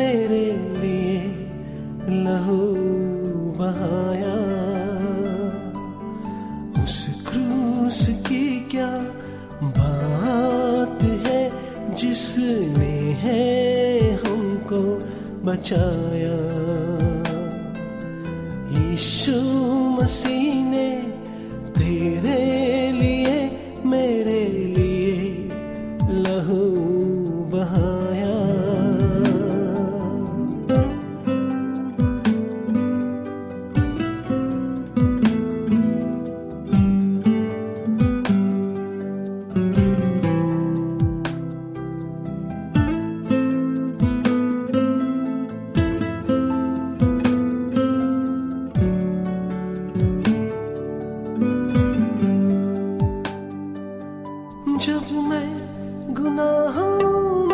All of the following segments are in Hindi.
मेरे लिए लहू बहाया। उस क्रूस की क्या बात है जिसने है हमको बचाया? जब मैं गुनाहों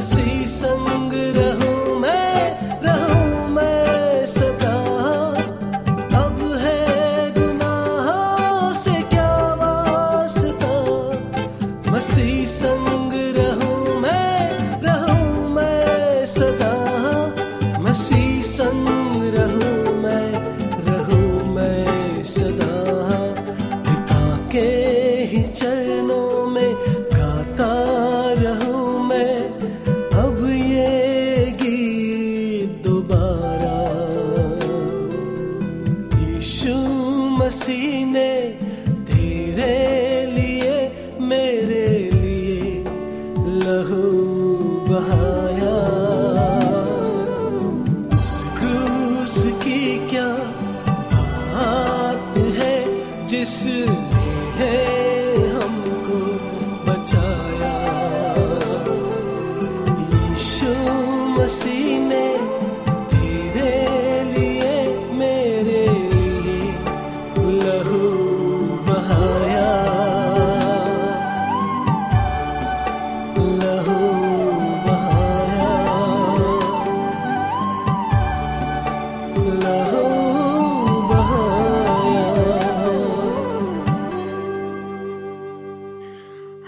see some है।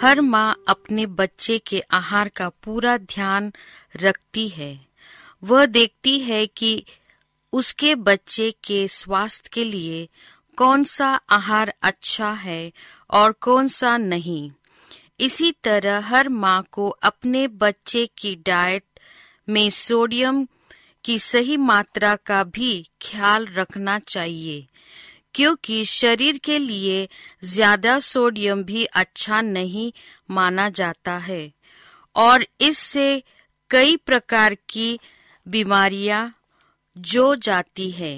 हर माँ अपने बच्चे के आहार का पूरा ध्यान रखती है। वह देखती है कि उसके बच्चे के स्वास्थ्य के लिए कौन सा आहार अच्छा है और कौन सा नहीं। इसी तरह हर माँ को अपने बच्चे की डाइट में सोडियम की सही मात्रा का भी ख्याल रखना चाहिए। क्योंकि शरीर के लिए ज़्यादा सोडियम भी अच्छा नहीं माना जाता है। और इससे कई प्रकार की बीमारियाँ जो जाती है।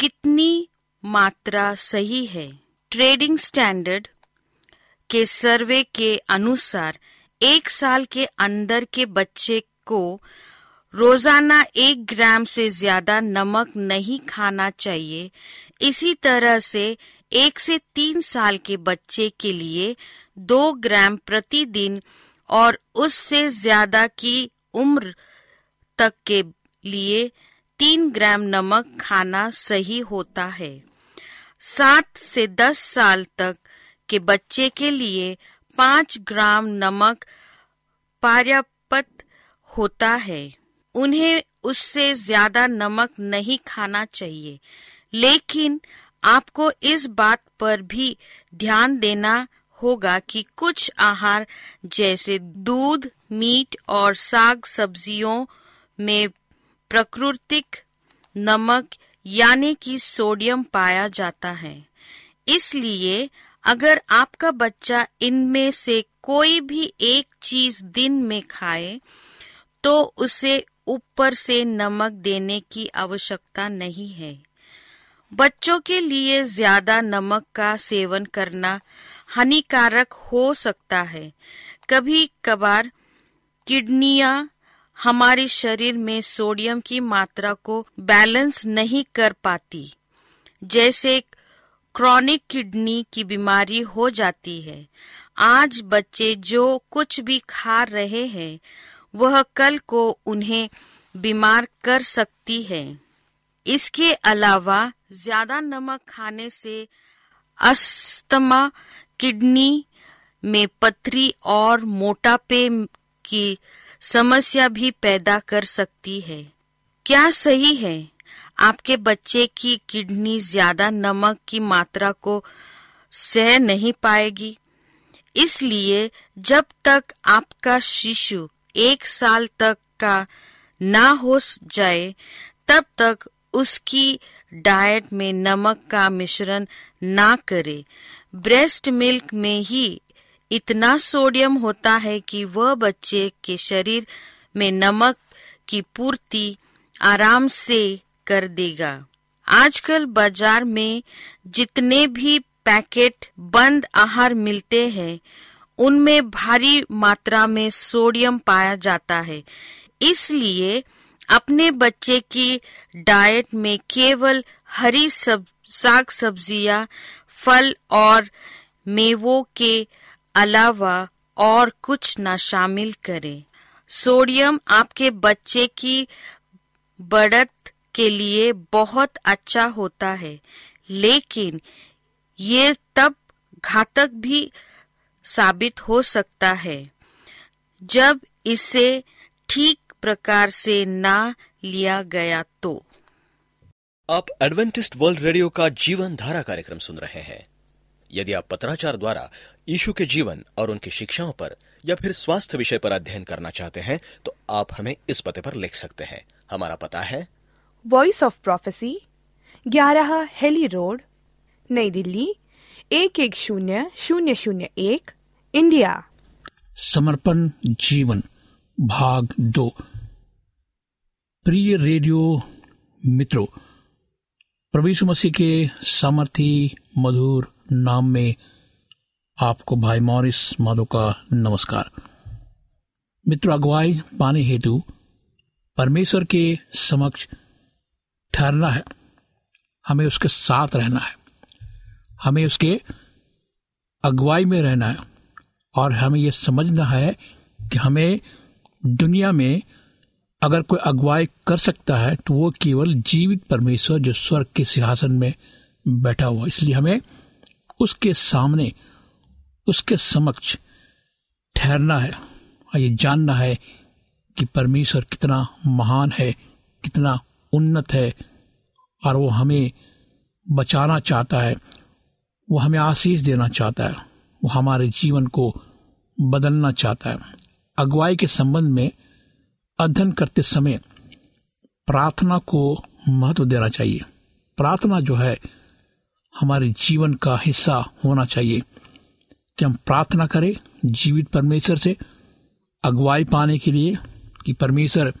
कितनी मात्रा सही है? ट्रेडिंग स्टैंडर्ड के सर्वे के अनुसार एक साल के अंदर के बच्चे को रोज़ाना एक ग्राम से ज़्यादा नमक नहीं खाना चाहिए इसी तरह से एक से तीन साल के बच्चे के लिए दो ग्राम प्रतिदिन और उससे ज़्यादा की उम्र तक के लिए तीन ग्राम नमक खाना सही होता है। सात से दस साल तक के बच्चे के लिए पाँच ग्राम नमक पर्याप्त होता है। उन्हें उससे ज़्यादा नमक नहीं खाना चाहिए। लेकिन आपको इस बात पर भी ध्यान देना होगा कि कुछ आहार जैसे दूध, मीट और साग सब्जियों में प्राकृतिक नमक यानी कि सोडियम पाया जाता है। इसलिए अगर आपका बच्चा इनमें से कोई भी एक चीज़ दिन में खाए तो उसे ऊपर से नमक देने की आवश्यकता नहीं है। बच्चों के लिए ज़्यादा नमक का सेवन करना हानिकारक हो सकता है। कभी कभार किडनियाँ हमारे शरीर में सोडियम की मात्रा को बैलेंस नहीं कर पाती, जैसे क्रॉनिक किडनी की बीमारी हो जाती है। आज बच्चे जो कुछ भी खा रहे हैं, वह कल को उन्हें बीमार कर सकती है। इसके अलावा ज़्यादा नमक खाने से अस्थमा, किडनी में पथरी और मोटापे की समस्या भी पैदा कर सकती है। क्या सही है? आपके बच्चे की किडनी ज़्यादा नमक की मात्रा को सह नहीं पाएगी। इसलिए जब तक आपका शिशु एक साल तक का ना हो जाए, तब तक उसकी डाइट में नमक का मिश्रण ना करे। ब्रेस्ट मिल्क में ही इतना सोडियम होता है कि वह बच्चे के शरीर में नमक की पूर्ति आराम से कर देगा। आजकल बाज़ार में जितने भी पैकेट बंद आहार मिलते हैं, उनमें भारी मात्रा में सोडियम पाया जाता है। इसलिए अपने बच्चे की डाइट में केवल हरी सब, साग सब्ज़ियाँ, फल और मेवों के अलावा और कुछ न शामिल करें। सोडियम आपके बच्चे की बढ़त के लिए बहुत अच्छा होता है, लेकिन ये तब घातक भी साबित हो सकता है जब इसे ठीक प्रकार से ना लिया गया तो। आप एडवेंटिस्ट वर्ल्ड रेडियो का जीवन धारा कार्यक्रम सुन रहे हैं। यदि आप पत्राचार द्वारा यीशु के जीवन और उनकी शिक्षाओं पर या फिर स्वास्थ्य विषय पर अध्ययन करना चाहते हैं तो आप हमें इस पते पर लिख सकते हैं। हमारा पता है। वॉइस ऑफ़ प्रोफेसी ग्यारह हेली रोड नई दिल्ली एक एक शून्य शून्य शून्य एक इंडिया। समर्पण जीवन। भाग दो। प्रिय रेडियो मित्रों, प्रभु मसीह के सामर्थी मधुर नाम में आपको भाई मॉरिस माधो का नमस्कार। मित्र, अगुवाई पाने हेतु परमेश्वर के समक्ष ठहरना है। हमें उसके साथ रहना है। हमें उसके अगुवाई में रहना है और हमें यह समझना है कि हमें दुनिया में अगर कोई अगुवाई कर सकता है तो वो केवल जीवित परमेश्वर जो स्वर्ग के सिंहासन में बैठा हुआ इसलिए हमें उसके सामने, उसके समक्ष ठहरना है। और ये जानना है कि परमेश्वर कितना महान है, कितना उन्नत है, और वो हमें बचाना चाहता है, वो हमें आशीष देना चाहता है, वो हमारे जीवन को बदलना चाहता है। अगुवाई के संबंध में अध्ययन करते समय प्रार्थना को महत्व देना चाहिए। प्रार्थना जो है, हमारे जीवन का हिस्सा होना चाहिए कि हम प्रार्थना करें जीवित परमेश्वर से। अगुवाई पाने के लिए कि परमेश्वर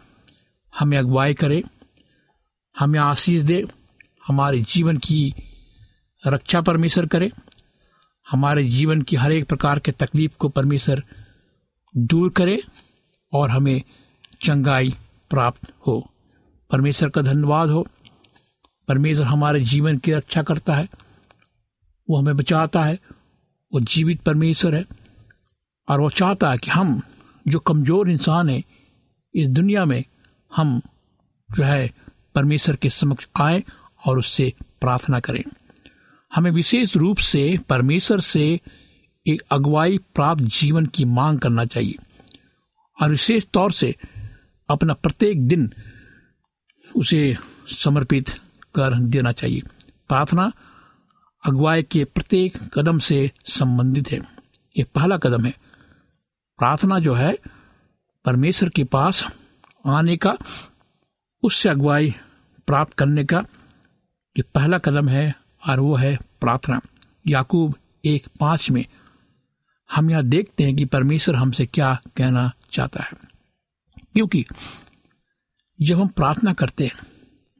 हमें अगुवाई करे, हमें आशीष दे, हमारे जीवन की रक्षा परमेश्वर करे, हमारे जीवन की हर एक प्रकार के तकलीफ़ को परमेश्वर दूर करे और हमें चंगाई प्राप्त हो। परमेश्वर का धन्यवाद हो। परमेश्वर हमारे जीवन की रक्षा करता है। वो हमें बचाता है। वो जीवित परमेश्वर है। और वो चाहता है कि हम, जो कमज़ोर इंसान है, इस दुनिया में हम, जो है, परमेश्वर के समक्ष आए और उससे प्रार्थना करें। हमें विशेष रूप से, परमेश्वर से एक अगुवाई प्राप्त जीवन की मांग करना चाहिए। और विशेष तौर से अपना प्रत्येक दिन उसे समर्पित कर देना चाहिए। प्रार्थना अगुवाई के प्रत्येक कदम से संबंधित है। ये पहला कदम है। प्रार्थना जो है, परमेश्वर के पास आने का, उससे अगुवाई प्राप्त करने का ये पहला कदम है, और वो है प्रार्थना। याकूब एक पाँच में हम यहाँ देखते हैं कि परमेश्वर हमसे क्या कहना चाहता है। क्योंकि जब हम प्रार्थना करते हैं,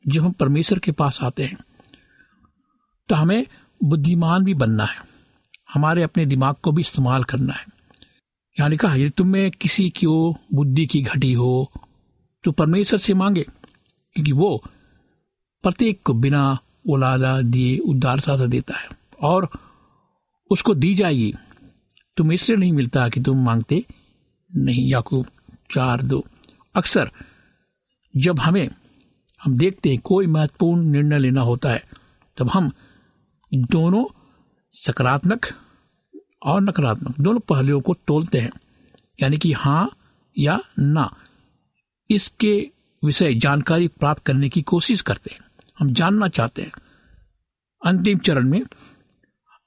जब हम परमेश्वर के पास आते हैं तो हमें बुद्धिमान भी बनना है। हमारे अपने दिमाग को भी इस्तेमाल करना है। यानी कहा, यदि तुम में किसी की ओ बुद्धि की घटी हो तो परमेश्वर से मांगे, क्योंकि वो प्रत्येक को बिना उलादा दिए उदारता से देता है और उसको दी जाएगी। तुम इसलिए नहीं मिलता कि तुम मांगते नहीं, याकूब, चार दो। अक्सर जब हमें, हम देखते हैं कोई महत्वपूर्ण निर्णय लेना होता है, तब हम दोनों सकारात्मक और नकारात्मक, दोनों पहलुओं को तोलते हैं। यानी कि हाँ या ना, इसके विषय जानकारी प्राप्त करने की कोशिश करते हैं। हम जानना चाहते हैं। अंतिम चरण में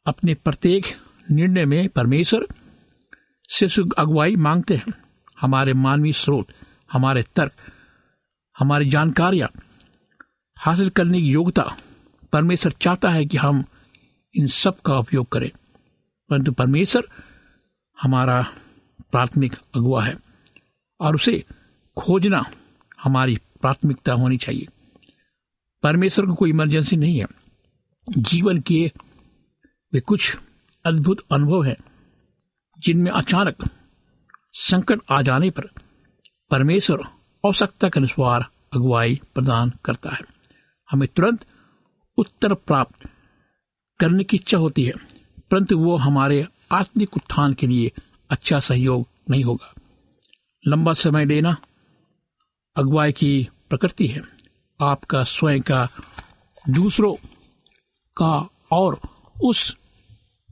अपने प्रत्येक निर्णय में परमेश्वर से सुख अगुवाई मांगते हैं। हमारे मानवीय स्रोत, हमारे तर्क, हमारी जानकारियाँ हासिल करने की योग्यता परमेश्वर चाहता है कि हम इन सब का उपयोग करें। परंतु परमेश्वर हमारा प्राथमिक अगुआ है और उसे खोजना हमारी प्राथमिकता होनी चाहिए। परमेश्वर को कोई इमरजेंसी नहीं है। जीवन के वे कुछ अद्भुत अनुभव हैं, जिनमें अचानक संकट आ जाने पर परमेश्वर आवश्यकता के अनुसार अगुवाई प्रदान करता है। हमें तुरंत उत्तर प्राप्त करने की इच्छा होती है, परंतु वो हमारे आत्मिक उत्थान के लिए अच्छा सहयोग नहीं होगा। लंबा समय लेना अगुवाई की प्रकृति है। आपका स्वयं का दूसरों का और उस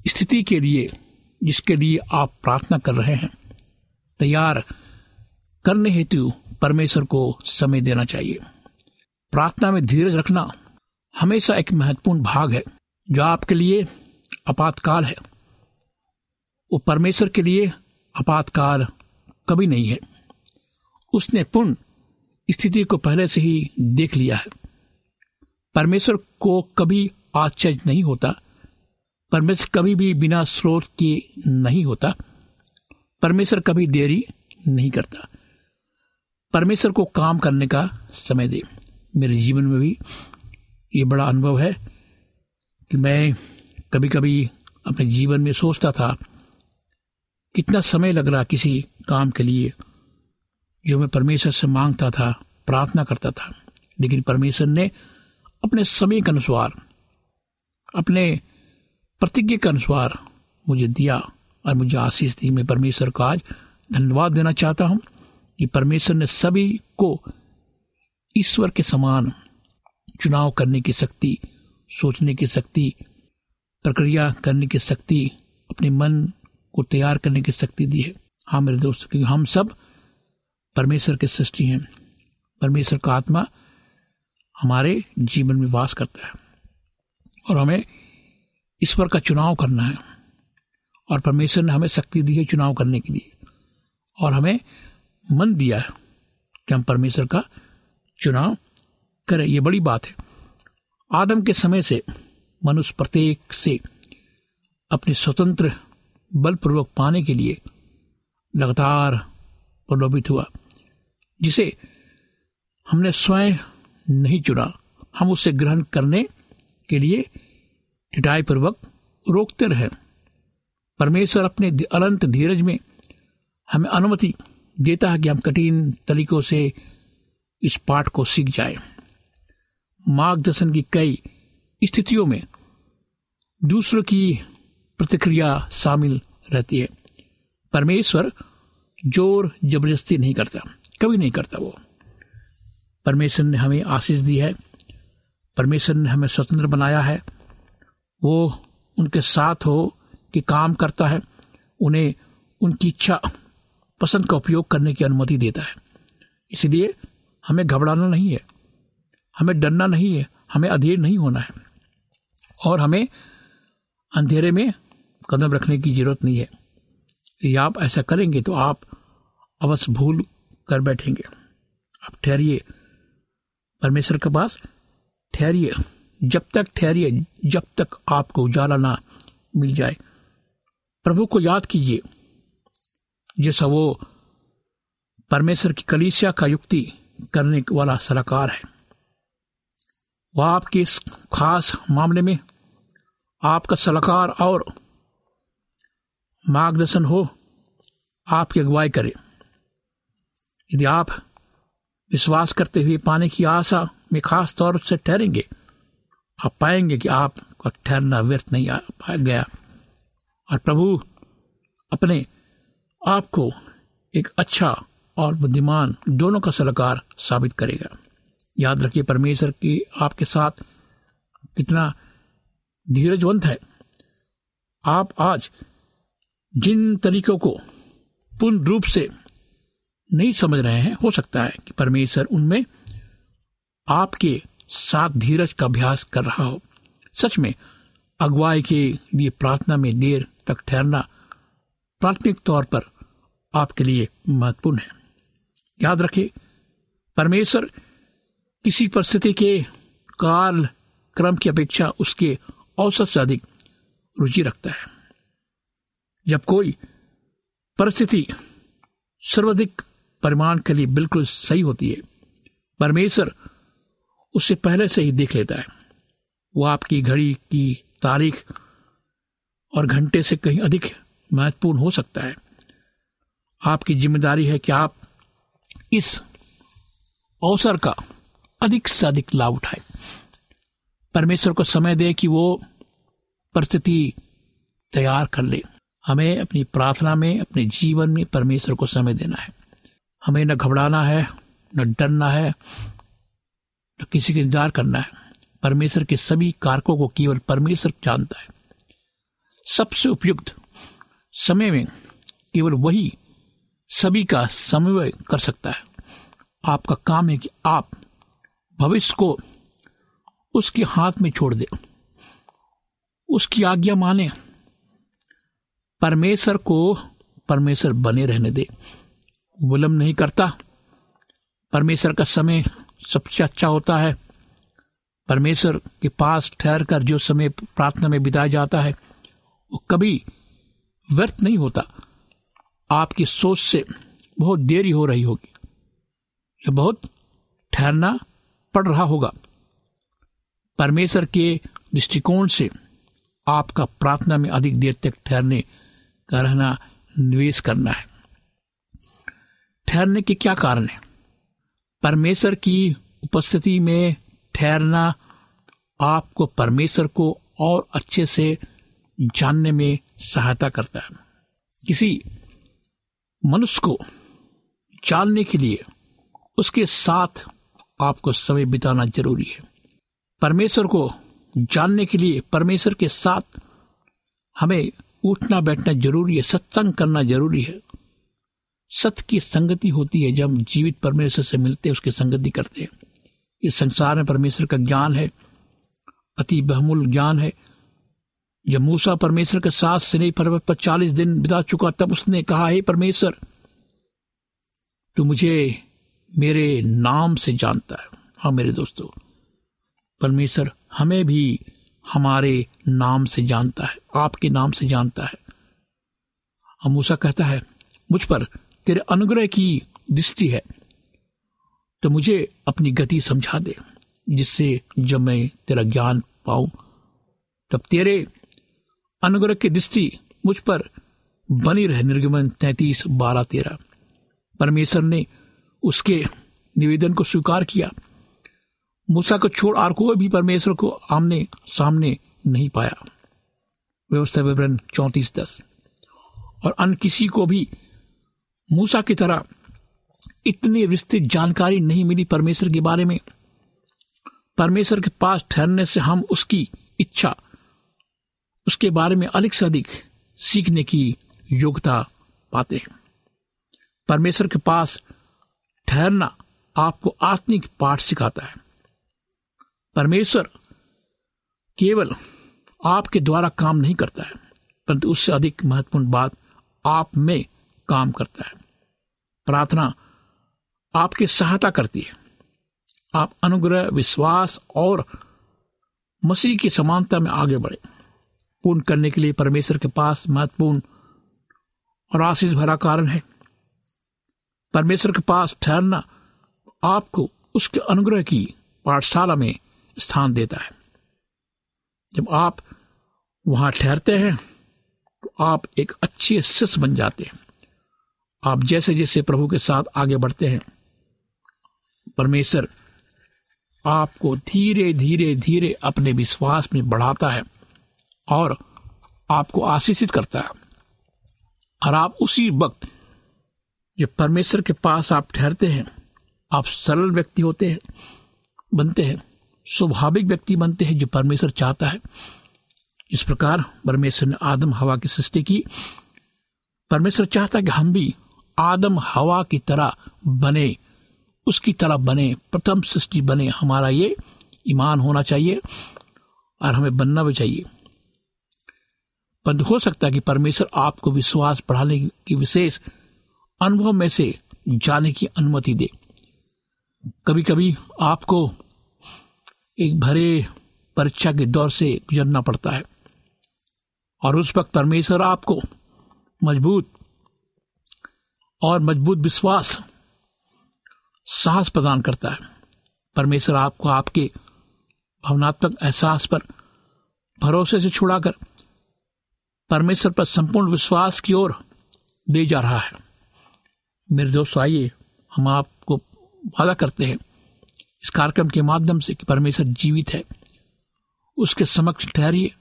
स्थिति के लिए, जिसके लिए आप प्रार्थना कर रहे हैं, तैयार करने हेतु परमेश्वर को समय देना चाहिए। प्रार्थना में धीरज रखना हमेशा एक महत्वपूर्ण भाग है, जो आपके लिए आपातकाल है। वो परमेश्वर के लिए आपातकाल कभी नहीं है। उसने पूर्ण स्थिति को पहले से ही देख लिया है। परमेश्वर को कभी आश्चर्य नहीं होता परमेश्वर कभी भी बिना स्रोत के नहीं होता। परमेश्वर कभी देरी नहीं करता। परमेश्वर को काम करने का समय दे। मेरे जीवन में भी ये बड़ा अनुभव है कि मैं कभी कभी अपने जीवन में सोचता था, कितना समय लग रहा किसी काम के लिए जो मैं परमेश्वर से माँगता था, प्रार्थना करता था। लेकिन परमेश्वर ने अपने समय के अनुसार, अपने प्रतिज्ञा के अनुसार मुझे दिया और मुझे आशीष दी। मैं परमेश्वर का आज धन्यवाद देना चाहता हूँ कि परमेश्वर ने सभी को ईश्वर के समान चुनाव करने की शक्ति, सोचने की शक्ति, प्रक्रिया करने की शक्ति, अपने मन को तैयार करने की शक्ति दी है। हाँ मेरे दोस्तों, क्योंकि हम सब परमेश्वर के सृष्टि हैं। परमेश्वर का आत्मा हमारे जीवन में वास करता है और हमें ईश्वर का चुनाव करना है। और परमेश्वर ने हमें शक्ति दी है चुनाव करने के लिए। और हमें मन दिया है कि हम परमेश्वर का चुनाव करें। ये बड़ी बात है। आदम के समय से, मनुष्य प्रत्येक से अपने स्वतंत्र, बलपूर्वक पाने के लिए लगातार प्रलोभित हुआ, जिसे हमने स्वयं नहीं चुना। हम उसे ग्रहण करने के लिए टिटाई पूर्वक रोकते रहे। परमेश्वर अपने अनंत धीरज में हमें अनुमति देता है कि हम कठिन तरीकों से इस पाठ को सीख जाए। मार्गदर्शन की कई स्थितियों में दूसरों की प्रतिक्रिया शामिल रहती है। परमेश्वर ज़ोर ज़बरदस्ती नहीं करता, कभी नहीं करता वो। परमेश्वर ने हमें आशीष दी है। परमेश्वर ने हमें स्वतंत्र बनाया है। वो उनके साथ हो कि काम करता है, उन्हें उनकी इच्छा पसंद का उपयोग करने की अनुमति देता है। इसलिए हमें घबराना नहीं है, हमें डरना नहीं है, हमें अधीर नहीं होना है और हमें अंधेरे में कदम रखने की ज़रूरत नहीं है। यदि आप ऐसा करेंगे तो आप अवश्य भूल कर बैठेंगे। आप ठहरिए, परमेश्वर के पास ठहरिए। जब तक ठहरिए, जब तक आपको उजाला ना मिल जाए। प्रभु को याद कीजिए, जैसा वो परमेश्वर की कलीसिया का युक्ति करने वाला सलाहकार है। वह आपके इस खास मामले में आपका सलाहकार और मार्गदर्शन हो, आपकी अगुवाई करे। यदि आप विश्वास करते हुए पाने की आशा में खास तौर से ठहरेंगे आप पाएँगे कि आपका ठहरना व्यर्थ नहीं आ गया। और प्रभु, अपने आप को एक अच्छा और बुद्धिमान दोनों का सलाहकार साबित करेगा। याद रखिए, परमेश्वर की आपके साथ कितना धीरजवंत है। आप आज जिन तरीकों को पूर्ण रूप से नहीं समझ रहे हैं, हो सकता है कि परमेश्वर उनमें आपके साथ धीरज का अभ्यास कर रहा हो। सच में, अगुवाई के लिए प्रार्थना में देर तक ठहरना प्राथमिक तौर पर आपके लिए महत्वपूर्ण है। याद रखें, परमेश्वर किसी परिस्थिति के काल क्रम की अपेक्षा उसके औसत से अधिक रुचि रखता है। जब कोई परिस्थिति सर्वाधिक परिमाण के लिए बिल्कुल सही होती है, परमेश्वर उससे पहले से ही देख लेता है। वो आपकी घड़ी की तारीख और घंटे से कहीं अधिक महत्वपूर्ण हो सकता है। आपकी ज़िम्मेदारी है कि आप इस अवसर का अधिक से अधिक लाभ उठाए। परमेश्वर को समय दे कि वो परिस्थिति तैयार कर ले। हमें अपनी प्रार्थना में, अपने जीवन में परमेश्वर को समय देना है। हमें न घबराना है, न डरना है किसी का इंतज़ार करना है। परमेश्वर के सभी कारकों को केवल परमेश्वर जानता है। सबसे उपयुक्त समय में केवल वही सभी का समन्वय कर सकता है। आपका काम है कि आप भविष्य को उसके हाथ में छोड़ दे। उसकी आज्ञा माने। परमेश्वर को परमेश्वर बने रहने दे। विलंब नहीं करता। परमेश्वर का समय सबसे अच्छा होता है। परमेश्वर के पास ठहर कर जो समय प्रार्थना में बिताया जाता है, वो कभी व्यर्थ नहीं होता। आपकी सोच से बहुत देरी हो रही होगी। या बहुत ठहरना पड़ रहा होगा। परमेश्वर के दृष्टिकोण से आपका प्रार्थना में अधिक देर तक ठहरने का रहना निवेश करना है। ठहरने के क्या कारण है? परमेश्वर की उपस्थिति में ठहरना आपको परमेश्वर को और अच्छे से जानने में सहायता करता है। किसी मनुष्य को जानने के लिए उसके साथ आपको समय बिताना ज़रूरी है। परमेश्वर को जानने के लिए परमेश्वर के साथ हमें उठना बैठना ज़रूरी है, सत्संग करना ज़रूरी है। सत्य की संगति होती है जब जीवित परमेश्वर से मिलते हैं, उसकी संगति करते हैं। इस संसार में परमेश्वर का ज्ञान है, अति बहुमूल्य ज्ञान है। जब मूसा परमेश्वर के साथ सिने पर्वत पर चालीस दिन बिता चुका, तब उसने कहा, हे परमेश्वर, तू मुझे मेरे नाम से जानता है। हाँ मेरे दोस्तों, परमेश्वर हमें भी हमारे नाम से जानता है, आपके नाम से जानता है। हम मूसा कहता है, मुझ पर तेरे अनुग्रह की दृष्टि है तो मुझे अपनी गति समझा दे, जिससे जब मैं तेरा ज्ञान पाऊँ, तब तेरे अनुग्रह की दृष्टि मुझ पर बनी रहे। निर्गमन तैतीस बारह तेरह। परमेश्वर ने उसके निवेदन को स्वीकार किया। मूसा को छोड़ और कोई भी परमेश्वर को आमने सामने नहीं पाया। व्यवस्था विवरण चौतीस दस। और अन्य किसी को भी मूसा की तरह इतनी विस्तृत जानकारी नहीं मिली परमेश्वर के बारे में। परमेश्वर के पास ठहरने से हम उसकी इच्छा, उसके बारे में अधिक से अधिक सीखने की योग्यता पाते हैं। परमेश्वर के पास ठहरना आपको आत्मिक पाठ सिखाता है। परमेश्वर केवल आपके द्वारा काम नहीं करता है, परंतु उससे अधिक महत्वपूर्ण बात आप में काम करता है। प्रार्थना आपकी सहायता करती है। आप अनुग्रह, विश्वास और मसीह की समानता में आगे बढ़े। पूर्ण करने के लिए परमेश्वर के पास महत्वपूर्ण और आशीष भरा कारण है। परमेश्वर के पास ठहरना आपको उसके अनुग्रह की पाठशाला में स्थान देता है। जब आप वहाँ ठहरते हैं तो आप एक अच्छे शिष्य बन जाते हैं। आप जैसे जैसे प्रभु के साथ आगे बढ़ते हैं, परमेश्वर आपको धीरे धीरे धीरे अपने विश्वास में बढ़ाता है और आपको आशीषित करता है। और आप उसी वक्त जब परमेश्वर के पास आप ठहरते हैं, आप सरल व्यक्ति होते हैं, बनते हैं, स्वाभाविक व्यक्ति बनते हैं जो परमेश्वर चाहता है। इस प्रकार परमेश्वर ने आदम, हवा की सृष्टि की। परमेश्वर चाहता है कि हम भी आदम हवा की तरह बने, उसकी तरह बने, प्रथम सृष्टि बने, हमारा ये ईमान होना चाहिए और हमें बनना भी चाहिए। परंतु हो सकता है कि परमेश्वर आपको विश्वास बढ़ाने की विशेष अनुभव में से जाने की अनुमति दे। कभी कभी आपको एक भरे परीक्षा के दौर से गुजरना पड़ता है और उस वक्त परमेश्वर आपको मज़बूत और मज़बूत विश्वास साहस प्रदान करता है। परमेश्वर आपको आपके भावनात्मक एहसास पर भरोसे से छुड़ाकर परमेश्वर पर संपूर्ण विश्वास की ओर ले जा रहा है। मेरे दोस्त, आइए हम आपको वादा करते हैं इस कार्यक्रम के माध्यम से कि परमेश्वर जीवित है। उसके समक्ष ठहरिए,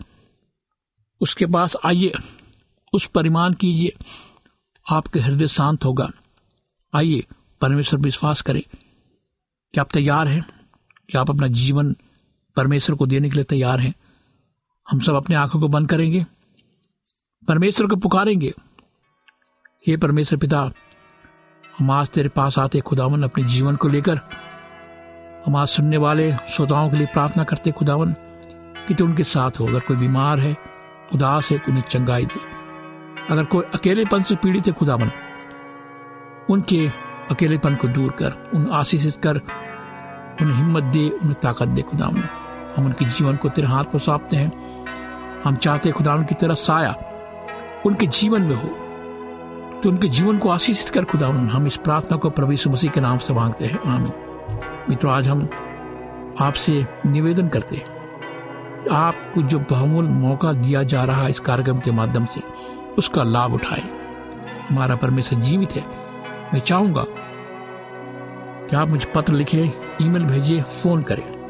उसके पास आइए, उस परिमाण कीजिए। आपके हृदय शांत होगा। आइए, परमेश्वर पर विश्वास करें। कि आप तैयार हैं? कि आप अपना जीवन परमेश्वर को देने के लिए तैयार हैं? हम सब अपने आँखों को बंद करेंगे। परमेश्वर को पुकारेंगे। हे परमेश्वर पिता, हम आज तेरे पास आते खुदावन अपने जीवन को लेकर। हम आज सुनने वाले श्रोताओं के लिए प्रार्थना करते खुदावन, कि तू उनके साथ हो। अगर कोई बीमार है, उदास है उन्हें चंगाई दे। अगर कोई अकेलेपन से पीड़ित है खुदावन उनके अकेलेपन को दूर कर, उन आशीषित कर, उन्हें हिम्मत दे, उन्हें ताकत दे खुदावन हम उनके जीवन को तेरे हाथ पर सौंपते हैं। हम चाहते खुदावन की तरह साया उनके जीवन में हो। तो उनके जीवन को आशीषित कर खुदावन हम इस प्रार्थना को प्रभु मसीह के नाम से मांगते हैं। आमीन। मित्रों, आज हम आपसे निवेदन करते हैं। आपको जो बहुमूल मौका दिया जा रहा है इस कार्यक्रम के माध्यम से उसका लाभ उठाए। हमारा परमेश्वर जीवित है। मैं चाहूँगा कि आप मुझे पत्र लिखे, ईमेल भेजिए, फ़ोन करें।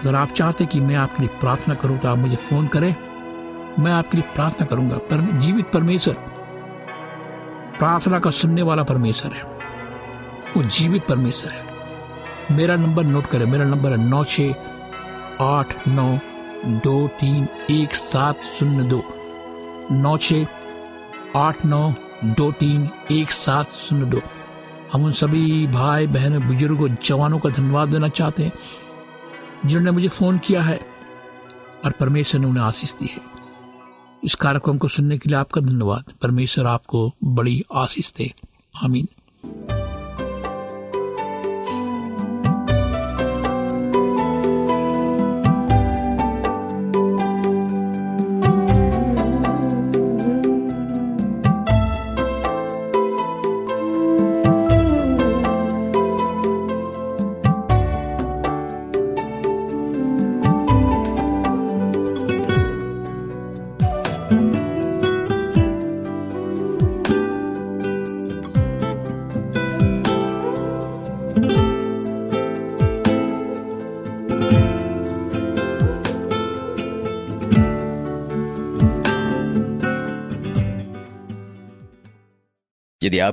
अगर आप चाहते कि मैं आपके लिए प्रार्थना करूँ तो आप मुझे फ़ोन करें। मैं आपके लिए प्रार्थना करूँगा। पर जीवित परमेश्वर, प्रार्थना का सुनने वाला परमेश्वर है। वो जीवित परमेश्वर है। मेरा नंबर नोट करें। मेरा नंबर है नौ छ आठ नौ दो तीन एक सात शून्य दो। नौ छ आठ नौ दो तीन एक सात शून्य दो। हम उन सभी भाई, बहनों, बुज़ुर्गों, जवानों का धन्यवाद देना चाहते हैं, जिन्होंने मुझे फ़ोन किया है और परमेश्वर ने उन्हें आशीष दी है। इस कार्यक्रम को सुनने के लिए आपका धन्यवाद। परमेश्वर आपको बड़ी आशीष दे। आमीन।